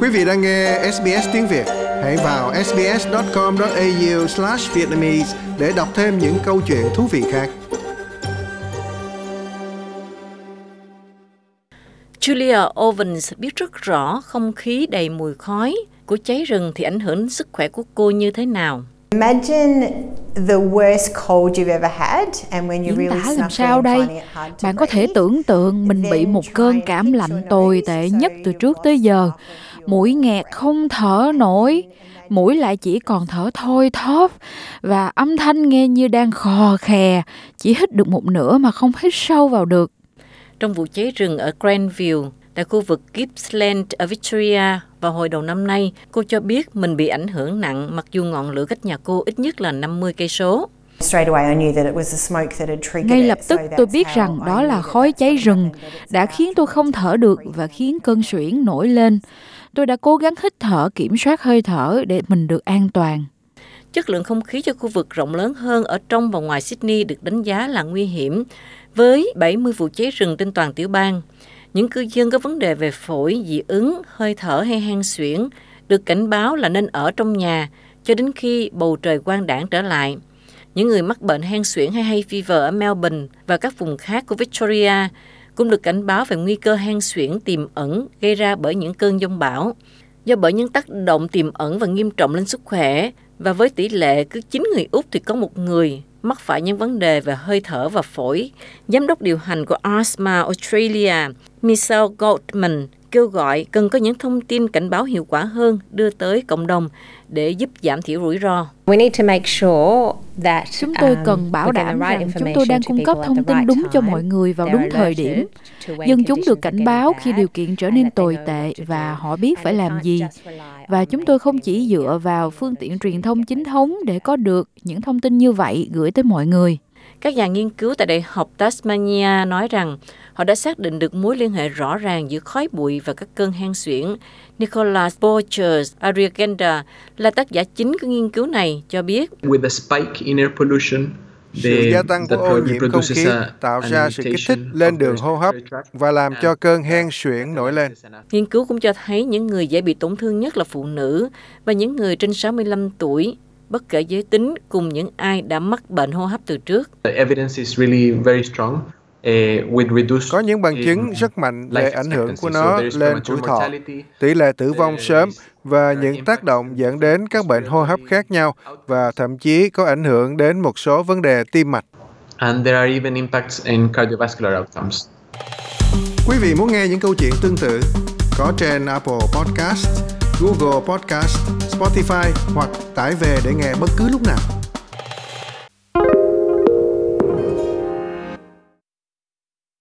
Quý vị đang nghe SBS tiếng Việt, hãy vào sbs.com.au/vietnamese để đọc thêm những câu chuyện thú vị khác. Julia Owens biết rất rõ không khí đầy mùi khói của cháy rừng thì ảnh hưởng sức khỏe của cô như thế nào. Imagine the worst cold you've ever had and when you really tả làm sao đây? finding it hard to Bạn có thể tưởng tượng mình bị một cơn cảm lạnh tồi tệ nhất từ trước tới giờ. Mũi nghẹt không thở nổi, mũi lại chỉ còn thở thôi thóp và âm thanh nghe như đang khò khè, chỉ hít được một nửa mà không hít sâu vào được. Trong vụ cháy rừng ở Granville, tại khu vực Gippsland ở Victoria vào hồi đầu năm nay, cô cho biết mình bị ảnh hưởng nặng mặc dù ngọn lửa cách nhà cô ít nhất là 50 cây số. Straight away I knew that it was the smoke that had triggered Ngay lập tức tôi biết rằng đó là khói cháy rừng đã khiến tôi không thở được và khiến cơn suyễn nổi lên. Tôi đã cố gắng hít thở kiểm soát hơi thở để mình được an toàn. Chất lượng không khí cho khu vực rộng lớn hơn ở trong và ngoài Sydney được đánh giá là nguy hiểm, với 70 vụ cháy rừng trên toàn tiểu bang. Những cư dân có vấn đề về phổi, dị ứng, hơi thở hay hen suyễn được cảnh báo là nên ở trong nhà cho đến khi bầu trời quang đảng trở lại. Những người mắc bệnh hen suyễn hay hay fever ở Melbourne và các vùng khác của Victoria cũng được cảnh báo về nguy cơ hen suyễn tiềm ẩn gây ra bởi những cơn giông bão. Do bởi những tác động tiềm ẩn và nghiêm trọng lên sức khỏe, và với tỷ lệ cứ 9 người Úc thì có một người mắc phải những vấn đề về hơi thở và phổi. Giám đốc điều hành của Asthma Australia, Michelle Goldman, kêu gọi cần có những thông tin cảnh báo hiệu quả hơn đưa tới cộng đồng để giúp giảm thiểu rủi ro. We need to make sure that Chúng tôi um, cần bảo đảm rằng chúng tôi đang cung cấp thông tin đúng cho mọi người vào đúng thời điểm. Dân chúng được cảnh báo khi điều kiện trở nên tồi tệ và họ biết phải làm gì. Và chúng tôi không chỉ dựa vào phương tiện truyền thông chính thống để có được những thông tin như vậy gửi tới mọi người. Các nhà nghiên cứu tại Đại học Tasmania nói rằng họ đã xác định được mối liên hệ rõ ràng giữa khói bụi và các cơn hen suyễn. Nicholas Borchers Ariagenda là tác giả chính của nghiên cứu này cho biết with the spike in air pollution, Sự the, gia tăng của ô nhiễm không produces khí a- tạo ra sự kích thích lên đường the hô hấp và làm cho and cơn hen suyễn nổi lên. Nghiên cứu cũng cho thấy những người dễ bị tổn thương nhất là phụ nữ và những người trên 65 tuổi, bất kể giới tính cùng những ai đã mắc bệnh hô hấp từ trước. The evidence is really very strong with reduced Có những bằng chứng rất mạnh về ảnh hưởng của nó lên tuổi thọ, tỷ lệ tử vong sớm và những tác động dẫn đến các bệnh hô hấp khác nhau và thậm chí có ảnh hưởng đến một số vấn đề tim mạch. and there are even impacts in cardiovascular outcomes. Quý vị muốn nghe những câu chuyện tương tự có trên Apple Podcast, Google Podcast, Spotify hoặc tải về để nghe bất cứ lúc nào.